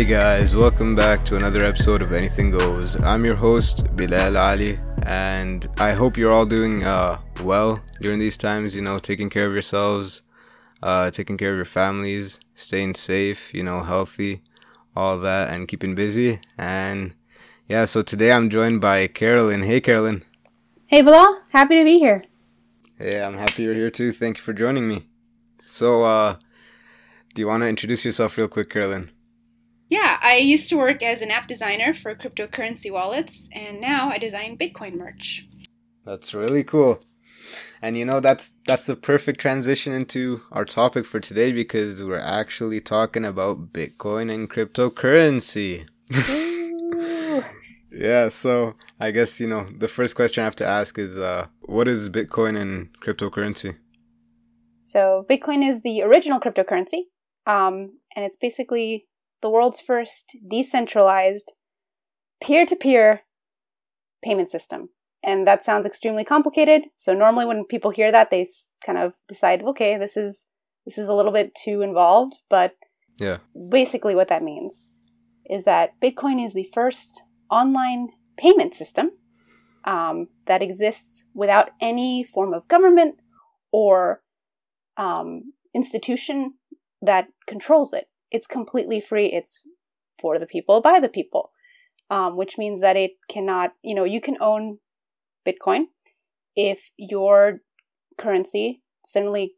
Hey guys, welcome back to another episode of Anything Goes. I'm your host, Bilal Ali, and I hope you're all doing uh, well during these times, you know, taking care of yourselves, uh, taking care of your families, staying safe, you know, healthy, all that, and keeping busy. And yeah, so today I'm joined by Carolyn. Hey, Carolyn. Hey, Bilal. Happy to be here. Hey, I'm happy you're here too. Thank you for joining me. So, uh, do you want to introduce yourself real quick, Carolyn? Yeah, I used to work as an app designer for cryptocurrency wallets, and now I design Bitcoin merch. That's really cool. And you know that's that's the perfect transition into our topic for today because we're actually talking about Bitcoin and cryptocurrency. yeah, so I guess you know the first question I have to ask is uh, what is Bitcoin and cryptocurrency? So Bitcoin is the original cryptocurrency, um, and it's basically the world's first decentralized peer to peer payment system. And that sounds extremely complicated. So normally when people hear that, they kind of decide, okay, this is this is a little bit too involved. But yeah, basically what that means is that Bitcoin is the first online payment system um, that exists without any form of government or um, institution that controls it. It's completely free. It's for the people, by the people, um, which means that it cannot, you know, you can own Bitcoin if your currency suddenly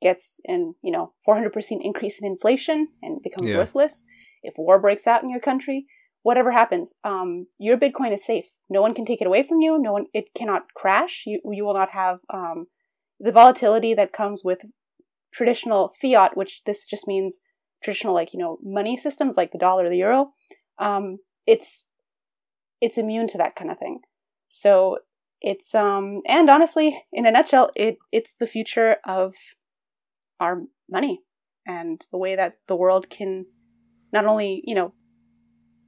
gets in, you know, 400% increase in inflation and becomes yeah. worthless. If war breaks out in your country, whatever happens, um, your Bitcoin is safe. No one can take it away from you. No one, it cannot crash. You, you will not have um, the volatility that comes with traditional fiat, which this just means traditional like you know money systems like the dollar the euro um, it's it's immune to that kind of thing. So it's um and honestly in a nutshell it it's the future of our money and the way that the world can not only you know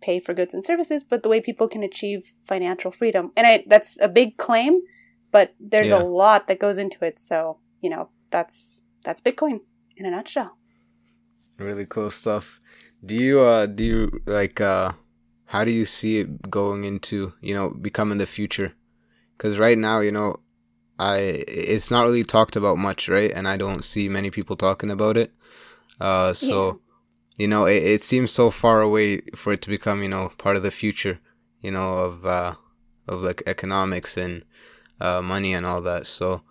pay for goods and services but the way people can achieve financial freedom. And I, that's a big claim but there's yeah. a lot that goes into it. So you know that's that's bitcoin in a nutshell Really cool stuff. Do you uh do you like uh how do you see it going into, you know, becoming the future? Cuz right now, you know, I it's not really talked about much, right? And I don't see many people talking about it. Uh so yeah. you know, it, it seems so far away for it to become, you know, part of the future, you know, of uh of like economics and uh money and all that. So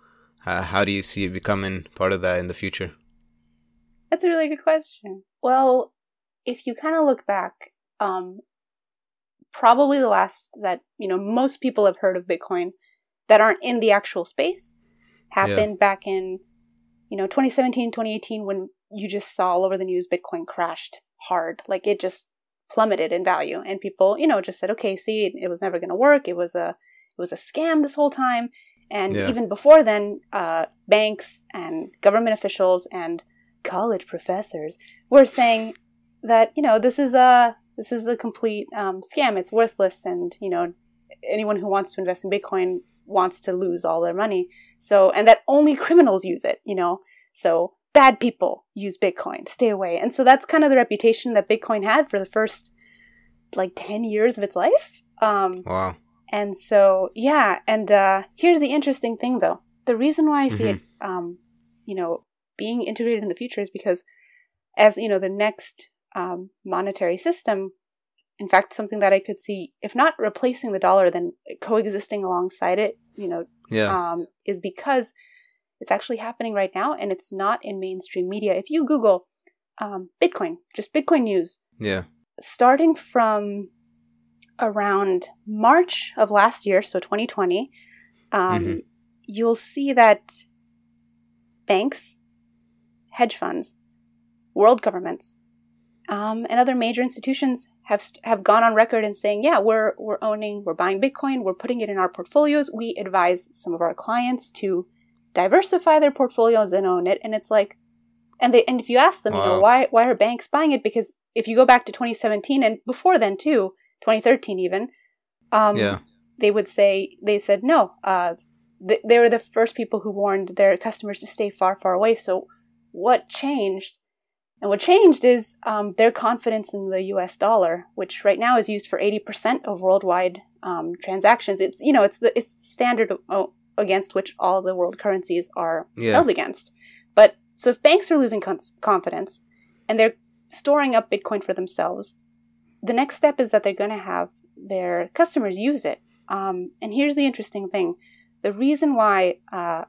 uh, how do you see it becoming part of that in the future? That's a really good question. Well, if you kind of look back, um, probably the last that you know most people have heard of Bitcoin that aren't in the actual space happened yeah. back in you know 2017 2018 when you just saw all over the news bitcoin crashed hard like it just plummeted in value and people you know just said okay see it, it was never going to work it was a it was a scam this whole time and yeah. even before then uh, banks and government officials and college professors were saying that you know this is a this is a complete um, scam. It's worthless, and you know anyone who wants to invest in Bitcoin wants to lose all their money. So and that only criminals use it. You know, so bad people use Bitcoin. Stay away. And so that's kind of the reputation that Bitcoin had for the first like ten years of its life. Um, wow. And so yeah, and uh, here's the interesting thing though. The reason why I see mm-hmm. it, um, you know, being integrated in the future is because as you know the next um, monetary system in fact something that i could see if not replacing the dollar then coexisting alongside it you know yeah. um, is because it's actually happening right now and it's not in mainstream media if you google um, bitcoin just bitcoin news yeah starting from around march of last year so 2020 um, mm-hmm. you'll see that banks hedge funds, world governments, um, and other major institutions have have gone on record and saying, yeah, we're we're owning, we're buying Bitcoin, we're putting it in our portfolios. We advise some of our clients to diversify their portfolios and own it. And it's like, and they and if you ask them, wow. you know, why why are banks buying it? Because if you go back to 2017 and before then too, 2013 even, um, yeah. they would say they said no. Uh, they were the first people who warned their customers to stay far, far away. So what changed And what changed is um, their confidence in the U.S. dollar, which right now is used for 80% of worldwide um, transactions. It's you know it's the it's standard against which all the world currencies are yeah. held against. But so if banks are losing con- confidence and they're storing up Bitcoin for themselves, the next step is that they're going to have their customers use it. Um, and here's the interesting thing: the reason why uh,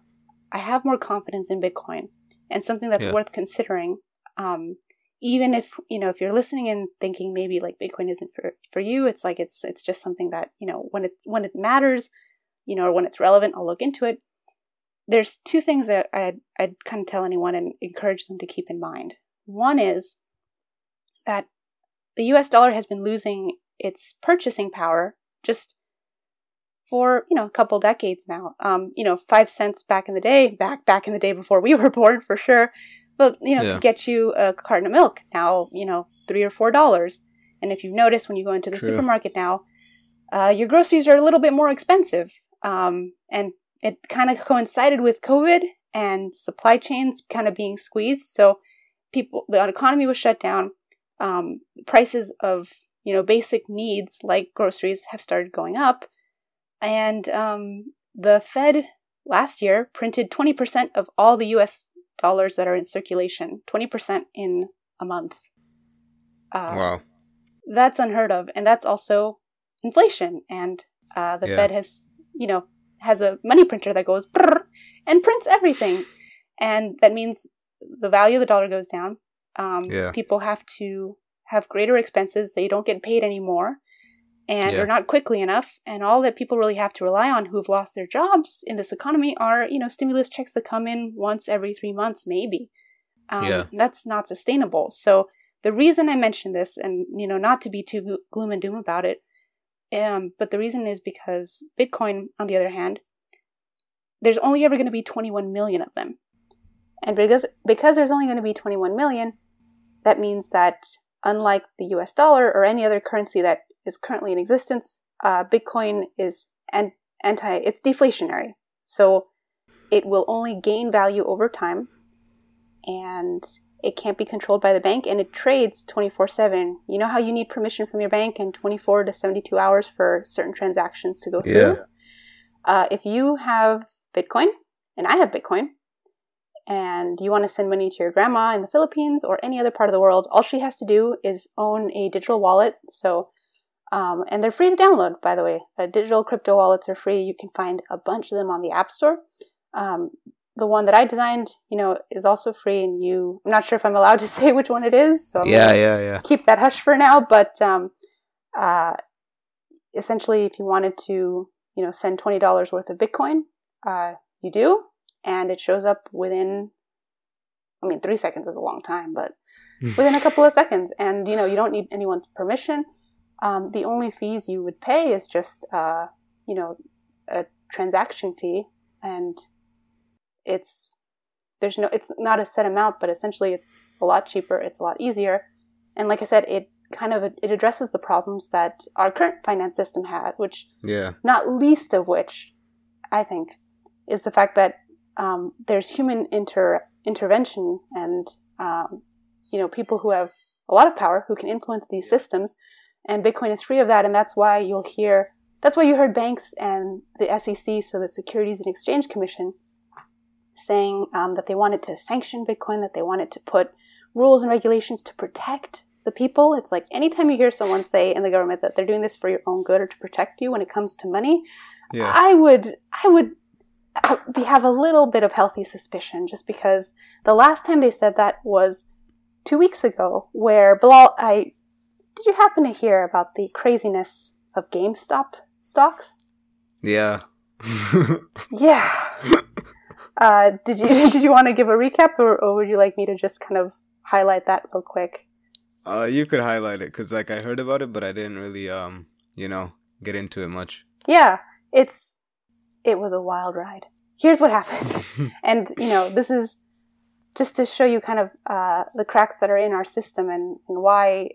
I have more confidence in Bitcoin and something that's yeah. worth considering um, even if you know if you're listening and thinking maybe like bitcoin isn't for for you it's like it's it's just something that you know when it when it matters you know or when it's relevant i'll look into it there's two things that i'd, I'd kind of tell anyone and encourage them to keep in mind one is that the us dollar has been losing its purchasing power just for you know a couple decades now um you know five cents back in the day back back in the day before we were born for sure but you know, yeah. could get you a carton of milk now, you know, three or four dollars. And if you've noticed when you go into the True. supermarket now, uh, your groceries are a little bit more expensive. Um, and it kind of coincided with COVID and supply chains kind of being squeezed. So people, the economy was shut down. Um, prices of you know basic needs like groceries have started going up, and um, the Fed last year printed 20% of all the U.S dollars that are in circulation, 20% in a month. Uh, wow. That's unheard of. And that's also inflation. And uh, the yeah. Fed has, you know, has a money printer that goes and prints everything. And that means the value of the dollar goes down. Um, yeah. People have to have greater expenses. They don't get paid anymore and yeah. are not quickly enough. And all that people really have to rely on who've lost their jobs in this economy are, you know, stimulus checks that come in once every three months, maybe. Um, yeah. That's not sustainable. So the reason I mention this, and, you know, not to be too gloom and doom about it, um, but the reason is because Bitcoin, on the other hand, there's only ever going to be 21 million of them. And because, because there's only going to be 21 million, that means that unlike the US dollar or any other currency that is currently in existence, uh, Bitcoin is an- anti, it's deflationary. So it will only gain value over time and it can't be controlled by the bank and it trades 24 7. You know how you need permission from your bank and 24 to 72 hours for certain transactions to go through? Yeah. Uh, if you have Bitcoin and I have Bitcoin, and you want to send money to your grandma in the Philippines or any other part of the world, all she has to do is own a digital wallet. So um, and they're free to download, by the way. Uh, digital crypto wallets are free. You can find a bunch of them on the App Store. Um, the one that I designed, you know, is also free. And you, I'm not sure if I'm allowed to say which one it is. So I'm yeah, yeah, yeah. Keep that hush for now. But um, uh, essentially, if you wanted to, you know, send twenty dollars worth of Bitcoin, uh, you do, and it shows up within. I mean, three seconds is a long time, but within a couple of seconds, and you know, you don't need anyone's permission um, the only fees you would pay is just, uh, you know, a transaction fee, and it's there's no it's not a set amount, but essentially it's a lot cheaper, it's a lot easier, and like I said, it kind of it addresses the problems that our current finance system has, which yeah, not least of which I think is the fact that um, there's human inter intervention and um, you know people who have a lot of power who can influence these systems and Bitcoin is free of that, and that's why you'll hear that's why you heard banks and the SEC, so the Securities and Exchange Commission, saying um, that they wanted to sanction Bitcoin, that they wanted to put rules and regulations to protect the people. It's like anytime you hear someone say in the government that they're doing this for your own good or to protect you when it comes to money, yeah. I would I would have a little bit of healthy suspicion just because the last time they said that was two weeks ago, where Bilal, I did you happen to hear about the craziness of GameStop stocks? Yeah. yeah. Uh, did you did you want to give a recap, or, or would you like me to just kind of highlight that real quick? Uh, you could highlight it because like I heard about it, but I didn't really um you know get into it much. Yeah, it's it was a wild ride. Here's what happened, and you know this is just to show you kind of uh, the cracks that are in our system and, and why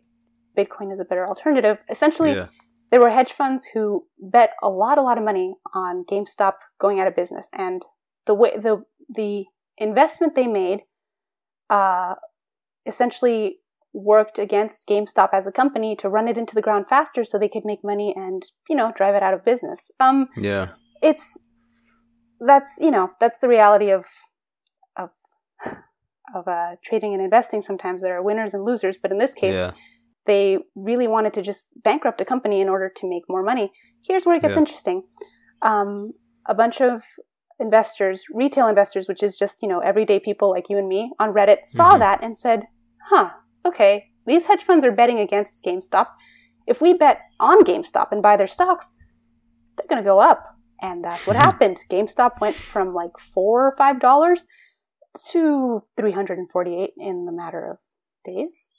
Bitcoin is a better alternative. Essentially, yeah. there were hedge funds who bet a lot, a lot of money on GameStop going out of business, and the way the the investment they made uh, essentially worked against GameStop as a company to run it into the ground faster so they could make money and, you know, drive it out of business. Um, Yeah. it's that's you know that's the reality of of of uh, trading and investing. Sometimes there are winners and losers, but in this case, Yeah. They really wanted to just bankrupt a company in order to make more money. Here's where it gets Yeah. interesting. Um, a bunch of investors, retail investors, which is just you know everyday people like you and me on Reddit, saw Mhm. that and said, "Huh, okay, these hedge funds are betting against GameStop. If we bet on GameStop and buy their stocks, they're going to go up." And that's what happened. GameStop went from like four or five dollars to three hundred and forty-eight in the matter of days.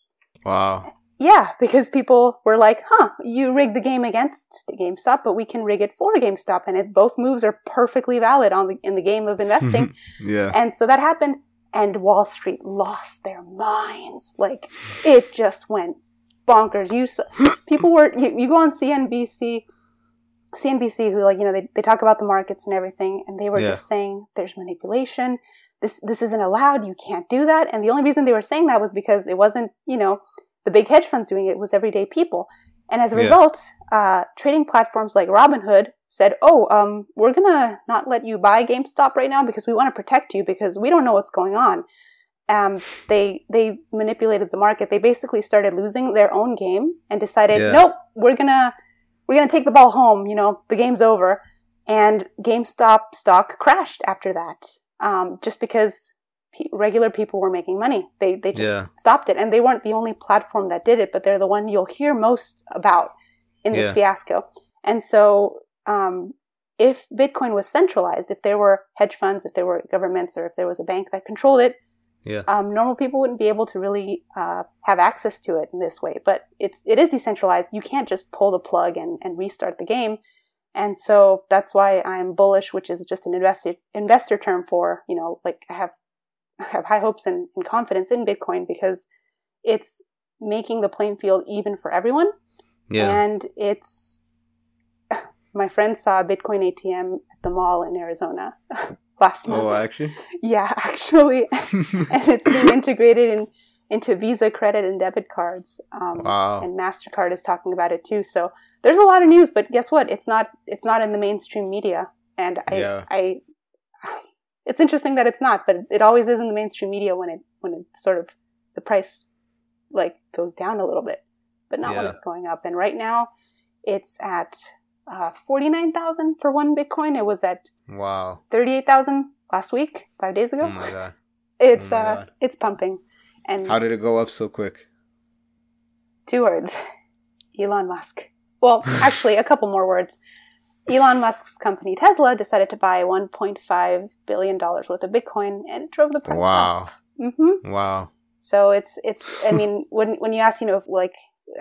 Wow. Yeah, because people were like, huh, you rigged the game against GameStop, but we can rig it for GameStop. And it, both moves are perfectly valid on the, in the game of investing. yeah. and so that happened, and Wall Street lost their minds. Like, it just went bonkers. You, people were, you, you go on CNBC, CNBC, who, like, you know, they, they talk about the markets and everything, and they were Yeah. just saying there's manipulation. This, this isn't allowed. You can't do that. And the only reason they were saying that was because it wasn't, you know, the big hedge funds doing it, was everyday people. And as a Yeah. result, uh, trading platforms like Robinhood said, "Oh, um, we're gonna not let you buy GameStop right now because we want to protect you because we don't know what's going on." Um, they they manipulated the market. They basically started losing their own game and decided, Yeah. "Nope, we're gonna we're gonna take the ball home. You know, the game's over." And GameStop stock crashed after that, um, just because pe- regular people were making money. They they just Yeah. stopped it, and they weren't the only platform that did it, but they're the one you'll hear most about in this Yeah. fiasco. And so, um, if Bitcoin was centralized, if there were hedge funds, if there were governments, or if there was a bank that controlled it, Yeah. um, normal people wouldn't be able to really uh, have access to it in this way. But it's it is decentralized. You can't just pull the plug and, and restart the game. And so that's why I'm bullish, which is just an investor investor term for you know like I have I have high hopes and, and confidence in Bitcoin because it's making the playing field even for everyone. Yeah. And it's my friend saw a Bitcoin ATM at the mall in Arizona last month. Oh, actually. Yeah, actually, and it's being integrated in into Visa credit and debit cards. Um, wow. And Mastercard is talking about it too. So there's a lot of news, but guess what? It's not it's not in the mainstream media, and I Yeah. I. It's interesting that it's not, but it always is in the mainstream media when it when it sort of the price like goes down a little bit, but not when it's going up. And right now, it's at uh, forty nine thousand for one Bitcoin. It was at Wow. thirty eight thousand last week, five days ago. Oh my god. It's Oh my uh, God. it's pumping, and How did it go up so quick? two words: Elon Musk. Well, actually, a couple more words. Elon Musk's company Tesla decided to buy 1.5 billion dollars worth of Bitcoin, and it drove the price Wow. up. hmm Wow. So it's it's. I mean, when when you ask, you know, like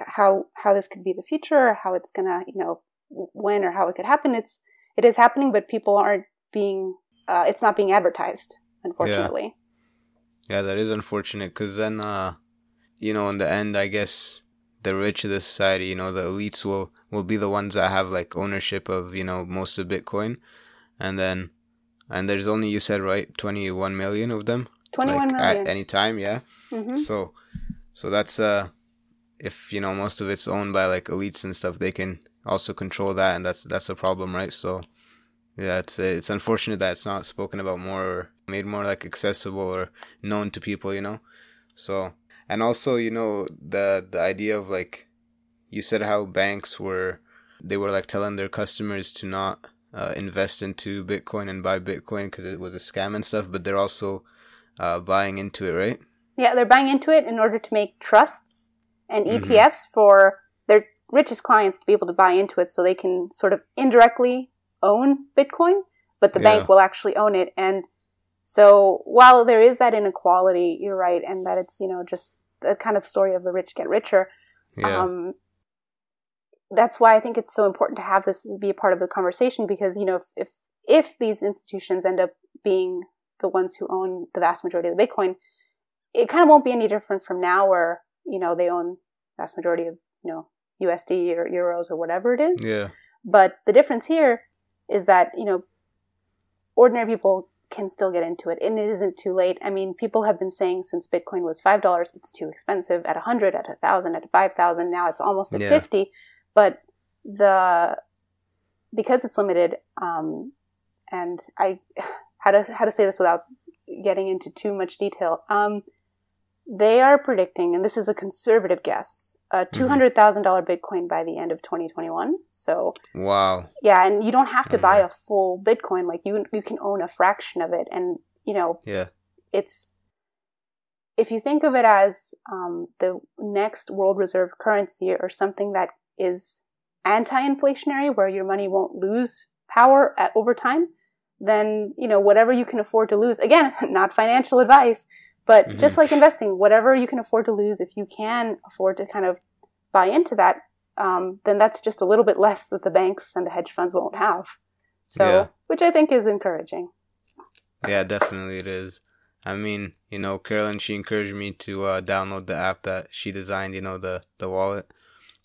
how how this could be the future, or how it's gonna, you know, when or how it could happen, it's it is happening, but people aren't being. Uh, it's not being advertised, unfortunately. Yeah, that is unfortunate because then, uh, you know, in the end, I guess the rich of the society, you know, the elites will will be the ones that have like ownership of you know most of Bitcoin, and then, and there's only you said right, twenty one million of them, Twenty one like million. at any time, yeah. hmm So, so that's uh, if you know most of it's owned by like elites and stuff, they can also control that, and that's that's a problem, right? So, yeah, it's it's unfortunate that it's not spoken about more or made more like accessible or known to people, you know. So, and also, you know, the the idea of like, you said how banks were, they were like telling their customers to not uh, invest into Bitcoin and buy Bitcoin because it was a scam and stuff, but they're also uh, buying into it, right? Yeah, they're buying into it in order to make trusts and. ETFs for their richest clients to be able to buy into it so they can sort of indirectly own Bitcoin, but the Yeah. bank will actually own it. And so while there is that inequality, you're right, and that it's, you know, just the kind of story of the rich get richer. Yeah. Um, that's why I think it's so important to have this be a part of the conversation because you know if, if if these institutions end up being the ones who own the vast majority of the Bitcoin, it kind of won't be any different from now, where you know they own vast majority of you know USD or euros or whatever it is. yeah. But the difference here is that you know ordinary people can still get into it and it isn't too late. I mean, people have been saying since Bitcoin was $5, it's too expensive at 100, at 1000, at 5000, now it's almost at Yeah. 50, but the because it's limited um and I how to how to say this without getting into too much detail. Um they are predicting and this is a conservative guess, a $200,000 Bitcoin by the end of 2021. So Wow. yeah, and you don't have to Oh, buy a full Bitcoin. Like you, you can own a fraction of it, and you know, Yeah. it's if you think of it as um, the next world reserve currency or something that is anti-inflationary, where your money won't lose power at, over time, then you know whatever you can afford to lose. Again, not financial advice, but just Mhm. like investing, whatever you can afford to lose, if you can afford to kind of buy into that, um, then that's just a little bit less that the banks and the hedge funds won't have. So, Yeah. which I think is encouraging. Yeah, definitely it is. I mean, you know, Carolyn, she encouraged me to uh, download the app that she designed, you know, the, the wallet.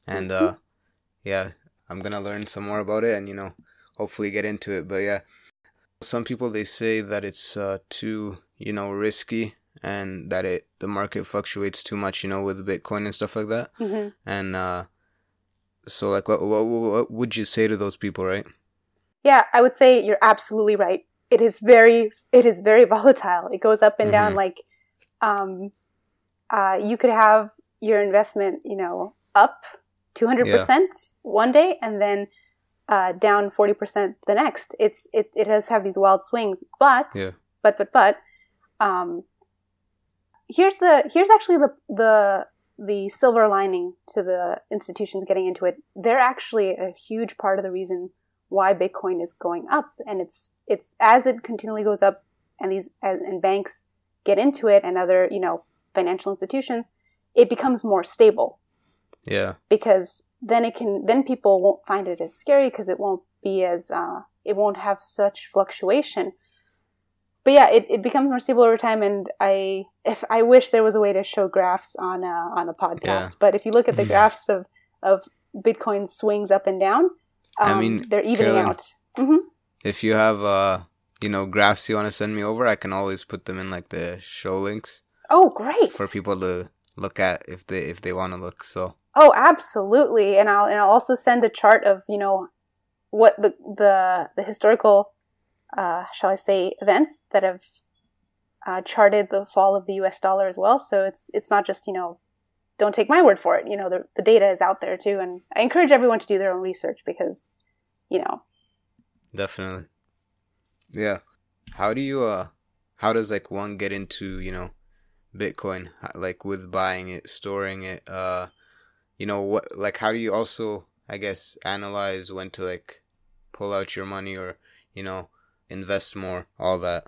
And, uh, yeah, I'm going to learn some more about it and, you know, hopefully get into it. But yeah, some people, they say that it's uh, too, you know, risky and that it, the market fluctuates too much, you know, with Bitcoin and stuff like that. hmm And, uh, so like, what, what, what would you say to those people, right? Yeah, I would say you're absolutely right. It is very, it is very volatile. It goes up and down. Mhm. Like, um, uh, you could have your investment, you know, up 200% one day and then uh, down 40% the next. It's, it, it does have these wild swings, but, Yeah. but, but, but, um, here's the, here's actually the, the, the silver lining to the institutions getting into it. They're actually a huge part of the reason why Bitcoin is going up, and it's it's as it continually goes up, and these and, banks get into it, and other you know financial institutions, it becomes more stable Yeah. because then it can then people won't find it as scary because it won't be as uh, it won't have such fluctuation. But yeah, it, it becomes more stable over time, and I if I wish there was a way to show graphs on a, on a podcast. Yeah. But if you look at the graphs of of Bitcoin swings up and down, um, I mean, they're evening Carolyn, out. hmm if you have uh you know graphs you want to send me over i can always put them in like the show links Oh, great! for people to look at if they if they want to look so Oh, absolutely. And I'll and I'll also send a chart of you know what the the the historical, uh, shall I say, events that have uh, charted the fall of the U.S. dollar as well. So it's it's not just you know, don't take my word for it. You know, the the data is out there too, and I encourage everyone to do their own research because, you know, definitely yeah how do you uh how does like one get into you know bitcoin like with buying it storing it uh you know what like how do you also i guess analyze when to like pull out your money or you know invest more all that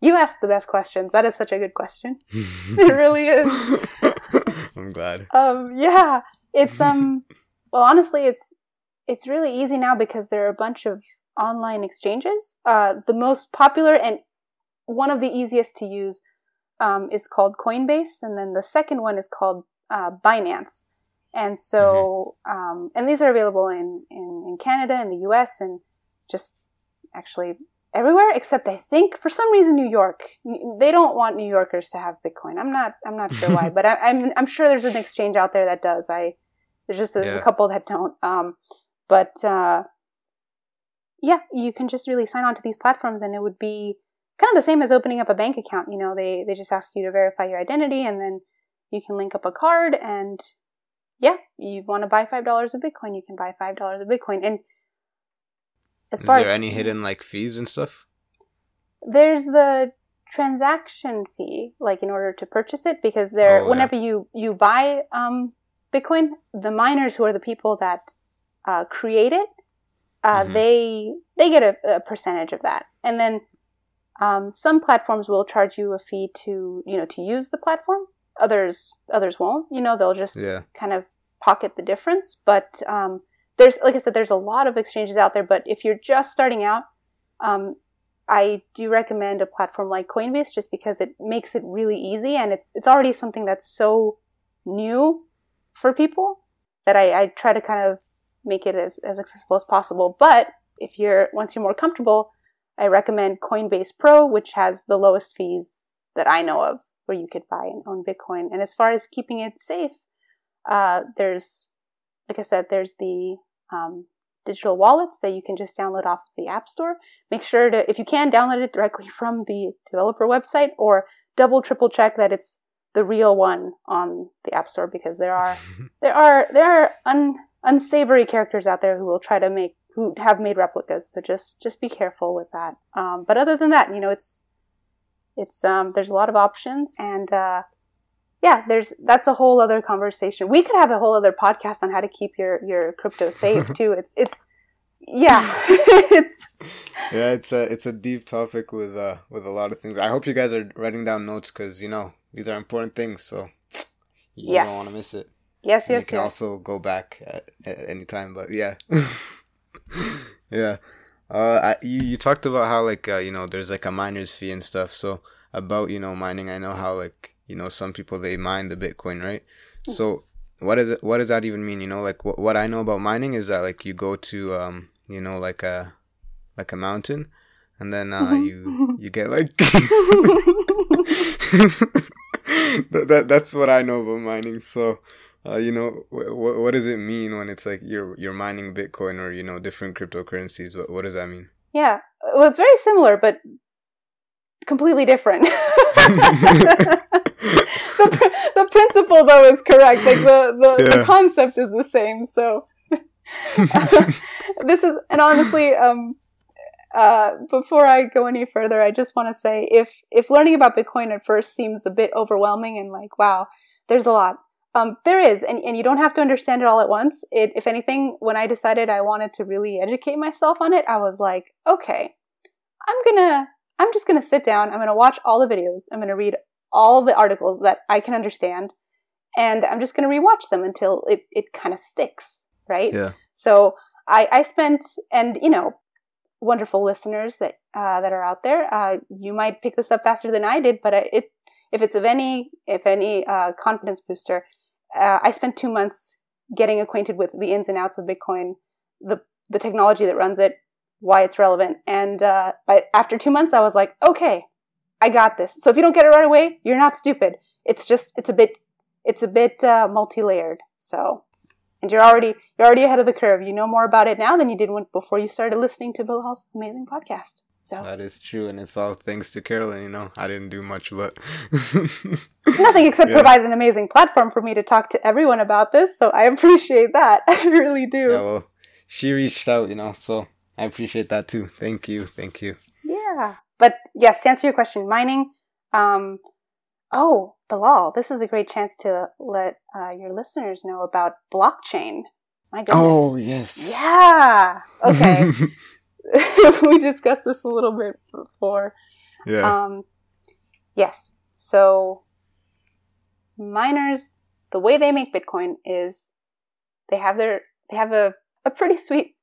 you asked the best questions. That is such a good question. It really is. i'm glad Um, yeah, it's um. well, honestly, it's it's really easy now because there are a bunch of online exchanges. Uh, the most popular and one of the easiest to use um, is called Coinbase, and then the second one is called uh, Binance. And so, um, and these are available in, in in Canada and the U.S. and just actually everywhere except I think for some reason New York. They don't want New Yorkers to have Bitcoin. I'm not I'm not sure why, but I, I'm I'm sure there's an exchange out there that does. I there's just there's Yeah. a couple that don't. Um, but uh, yeah, you can just really sign on to these platforms, and it would be kind of the same as opening up a bank account. You know, they they just ask you to verify your identity, and then you can link up a card, and yeah, you want to buy five dollars of Bitcoin, you can buy five dollars of Bitcoin, and as Is far there as any hidden like fees and stuff? there's the transaction fee like in order to purchase it because there Oh, yeah. whenever you you buy um bitcoin the miners who are the people that uh, create it uh, Mhm. they they get a, a percentage of that and then um, some platforms will charge you a fee to you know to use the platform others others won't you know they'll just Yeah. kind of pocket the difference but um, there's like i said there's a lot of exchanges out there but if you're just starting out um, I do recommend a platform like Coinbase just because it makes it really easy and it's it's already something that's so new for people that I, I try to kind of make it as, as accessible as possible. But if you're once you're more comfortable, I recommend Coinbase Pro, which has the lowest fees that I know of where you could buy and own Bitcoin. And as far as keeping it safe, uh, there's, like I said, there's the um, digital wallets that you can just download off of the App Store. Make sure to, if you can, download it directly from the developer website or double, triple check that it's the real one on the App Store because there are there are there are un, unsavory characters out there who will try to make who have made replicas. So just just be careful with that. Um, but other than that, you know, it's it's um, there's a lot of options and uh, yeah, there's that's a whole other conversation. We could have a whole other podcast on how to keep your your crypto safe too. It's it's yeah, it's yeah, it's a it's a deep topic with uh with a lot of things. I hope you guys are writing down notes because you know these are important things. So you yes. don't want to miss it. Yes, and yes. You can yes. also go back at, at any time, but yeah, yeah. Uh, I, you you talked about how like uh, you know there's like a miner's fee and stuff. So about you know mining, I know how like you know some people they mine the Bitcoin, right? Mm-hmm. So what is it? What does that even mean? You know, like what what I know about mining is that like you go to um you know like a like a mountain, and then uh, mm-hmm. you you get like that, that that's what I know about mining. So uh, you know, what what does it mean when it's like you're you're mining Bitcoin or you know different cryptocurrencies? What what does that mean? Yeah, well, it's very similar, but completely different. the, the principle though is correct. Like the the, yeah. the concept is the same. So this is and honestly, um, uh, before I go any further, I just want to say if if learning about Bitcoin at first seems a bit overwhelming and like wow, there's a lot um, there is, and, and you don't have to understand it all at once. It, if anything, when I decided I wanted to really educate myself on it, I was like, okay, I'm gonna, I'm just gonna sit down. I'm gonna watch all the videos. I'm gonna read all the articles that I can understand, and I'm just gonna rewatch them until it, it kind of sticks, right? Yeah. So I, I spent, and you know, wonderful listeners that uh, that are out there, uh, you might pick this up faster than I did, but it, if it's of any, if any uh, confidence booster, uh, I spent two months getting acquainted with the ins and outs of Bitcoin, the the technology that runs it, why it's relevant, and uh, by, after two months, I was like, okay, I got this. So if you don't get it right away, you're not stupid. It's just it's a bit it's a bit uh, multi layered. So and you're already you're already ahead of the curve. You know more about it now than you did when, before you started listening to Bilal's amazing podcast. So that is true, and it's all thanks to Carolyn. You know, I didn't do much, but nothing except yeah. provide an amazing platform for me to talk to everyone about this. So I appreciate that. I really do. Yeah, well, she reached out, you know, so I appreciate that too. Thank you, thank you. Yeah, but yes, to answer your question, mining. Um, oh, Bilal, this is a great chance to let uh, your listeners know about blockchain. My goodness. Oh yes. Yeah. Okay. we discussed this a little bit before. Yeah. Um, yes. So miners, the way they make Bitcoin is they have their they have a, a pretty sweet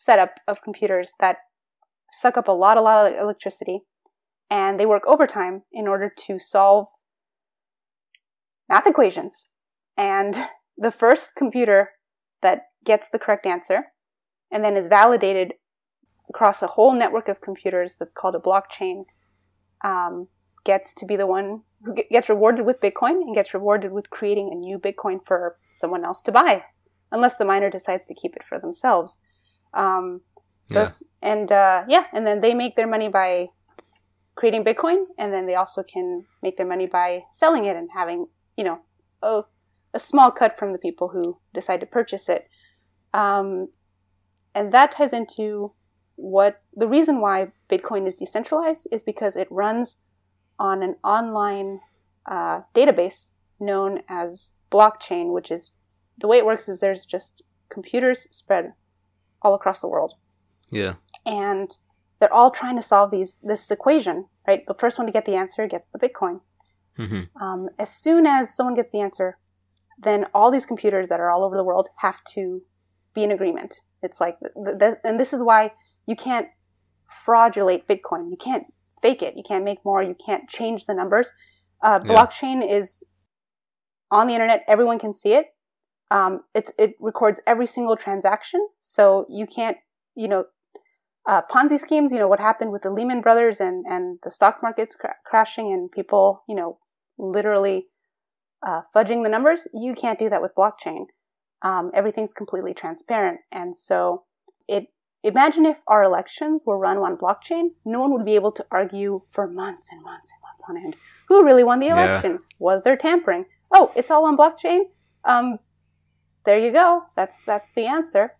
setup of computers that suck up a lot a lot of electricity and they work overtime in order to solve math equations. And the first computer that gets the correct answer and then is validated across a whole network of computers that's called a blockchain um, gets to be the one who gets rewarded with Bitcoin and gets rewarded with creating a new Bitcoin for someone else to buy, unless the miner decides to keep it for themselves. Um, so yeah. and uh, yeah, and then they make their money by creating Bitcoin, and then they also can make their money by selling it and having you know a, a small cut from the people who decide to purchase it. Um, and that ties into what the reason why Bitcoin is decentralized is because it runs on an online uh, database known as blockchain, which is the way it works is there's just computers spread all across the world. Yeah. And they're all trying to solve these this equation, right? The first one to get the answer gets the Bitcoin. Mm-hmm. Um, as soon as someone gets the answer, then all these computers that are all over the world have to be in agreement. It's like, the, the, and this is why you can't fraudulate Bitcoin. You can't fake it. You can't make more. You can't change the numbers. Uh, blockchain yeah. is on the internet. Everyone can see it. Um, it's, it records every single transaction. So you can't, you know, uh, Ponzi schemes, you know, what happened with the Lehman Brothers and, and the stock markets cra- crashing and people, you know, literally uh, fudging the numbers, you can't do that with blockchain. Um, everything's completely transparent. And so it imagine if our elections were run on blockchain, no one would be able to argue for months and months and months on end. Who really won the election? Yeah. Was there tampering? Oh, it's all on blockchain. Um, there you go. That's that's the answer.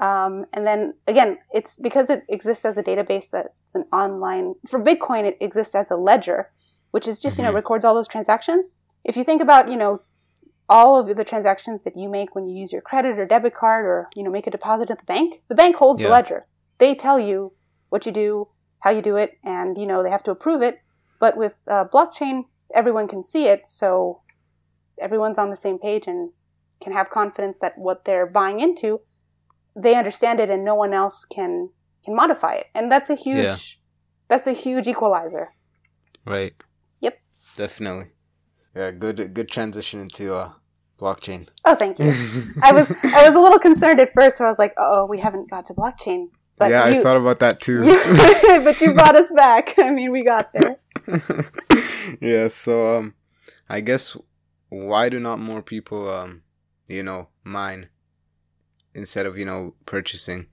Um, and then again, it's because it exists as a database that's an online for Bitcoin. It exists as a ledger, which is just mm-hmm. you know mm-hmm. records all those transactions. If you think about you know all of the transactions that you make when you use your credit or debit card or you know make a deposit at the bank, the bank holds yeah. the ledger. They tell you what you do, how you do it, and you know they have to approve it. But with uh, blockchain, everyone can see it, so everyone's on the same page and can have confidence that what they're buying into, they understand it, and no one else can can modify it. And that's a huge yeah. that's a huge equalizer. Right. Yep. Definitely. Yeah, good good transition into uh blockchain. Oh, thank you. I was I was a little concerned at first where I was like, oh, we haven't got to blockchain. But yeah, you, I thought about that too. but you brought us back. I mean, we got there. yeah, so um I guess why do not more people um you know mine instead of you know purchasing?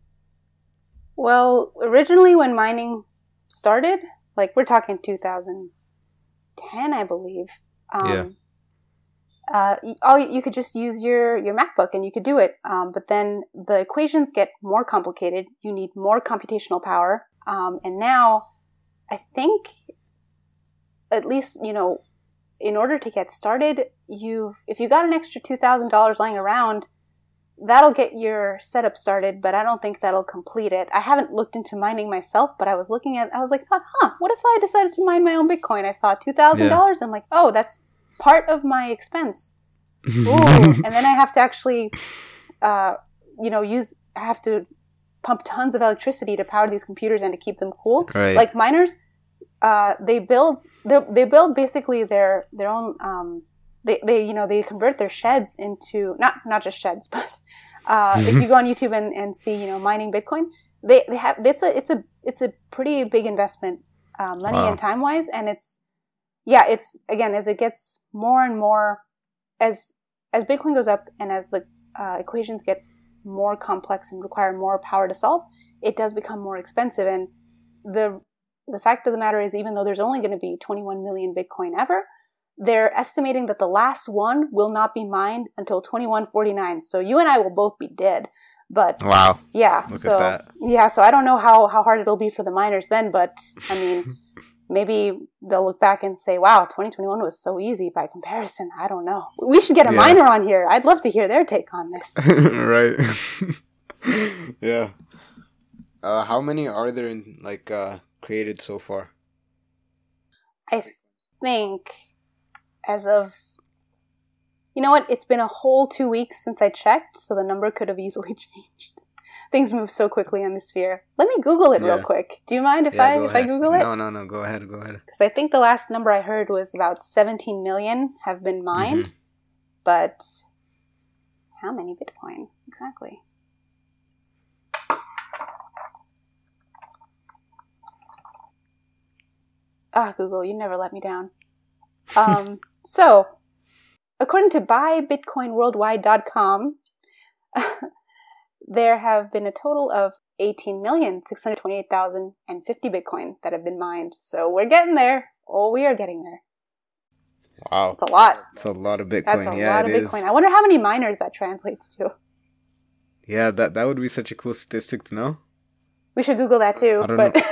Well, originally when mining started, like we're talking 2010, I believe. Um, yeah. Uh, all you could just use your your MacBook and you could do it. Um, but then the equations get more complicated. You need more computational power. Um, and now, I think, at least you know, in order to get started, you've if you got an extra two thousand dollars lying around, that'll get your setup started. But I don't think that'll complete it. I haven't looked into mining myself, but I was looking at. I was like, huh, what if I decided to mine my own Bitcoin? I saw two thousand yeah. dollars. I'm like, oh, that's part of my expense. Ooh. and then I have to actually, uh, you know, use. I have to pump tons of electricity to power these computers and to keep them cool. Right. Like miners, uh, they build they build basically their their own. Um, they, they you know they convert their sheds into not not just sheds, but uh, if you go on YouTube and, and see you know mining Bitcoin, they, they have it's a it's a it's a pretty big investment, um, money wow. and time wise, and it's yeah, it's again as it gets more and more as as Bitcoin goes up and as the uh, equations get more complex and require more power to solve, it does become more expensive. And the the fact of the matter is, even though there's only going to be 21 million Bitcoin ever, they're estimating that the last one will not be mined until 2149. So you and I will both be dead. But wow, yeah. Look so yeah, so I don't know how how hard it'll be for the miners then, but I mean. maybe they'll look back and say, wow, 2021 was so easy by comparison. I don't know. We should get a yeah. miner on here. I'd love to hear their take on this. right. yeah. Uh, how many are there in like uh, created so far? I think as of you know what? It's been a whole two weeks since I checked, so the number could have easily changed things move so quickly on the sphere. Let me Google it yeah. real quick. Do you mind if yeah, I if I Google it? No, no, no. Go ahead. Go ahead. Because I think the last number I heard was about 17 million have been mined, mm-hmm. but how many Bitcoin exactly? Ah, oh, Google, you never let me down. Um, so, according to buybitcoinworldwide.com, there have been a total of 18,628,050 Bitcoin that have been mined. So we're getting there. Oh, we are getting there. Wow. It's a lot. It's a lot of Bitcoin. That's a yeah, lot of Bitcoin. Is. I wonder how many miners that translates to. Yeah, that that would be such a cool statistic to know. We should Google that too. I don't but know.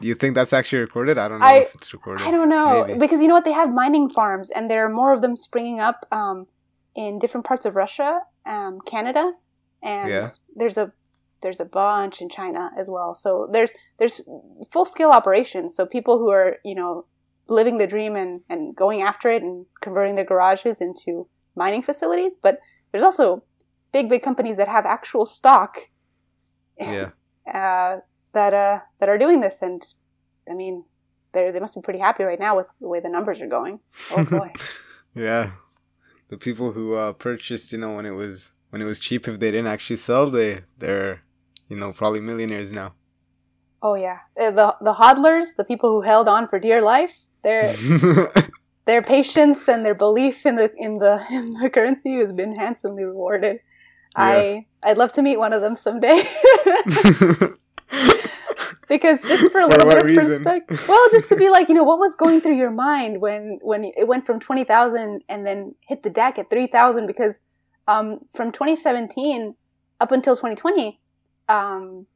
Do you think that's actually recorded? I don't know I, if it's recorded. I don't know. Maybe. Because you know what? They have mining farms and there are more of them springing up um, in different parts of Russia, um, Canada, and yeah. there's a there's a bunch in China as well. So there's there's full scale operations. So people who are you know living the dream and and going after it and converting their garages into mining facilities. But there's also big big companies that have actual stock. Yeah. Uh, that uh that are doing this, and I mean, they they must be pretty happy right now with the way the numbers are going. Oh boy. yeah, the people who uh, purchased, you know, when it was when it was cheap if they didn't actually sell they they're you know probably millionaires now Oh yeah, Uh, the the hodlers, the people who held on for dear life, their their patience and their belief in the in the in the currency has been handsomely rewarded. I I'd love to meet one of them someday. Because just for a For little bit of reason? perspective, well, just to be like, you know, what was going through your mind when when it went from twenty thousand and then hit the deck at three thousand? Because um, from twenty seventeen up until twenty twenty, um,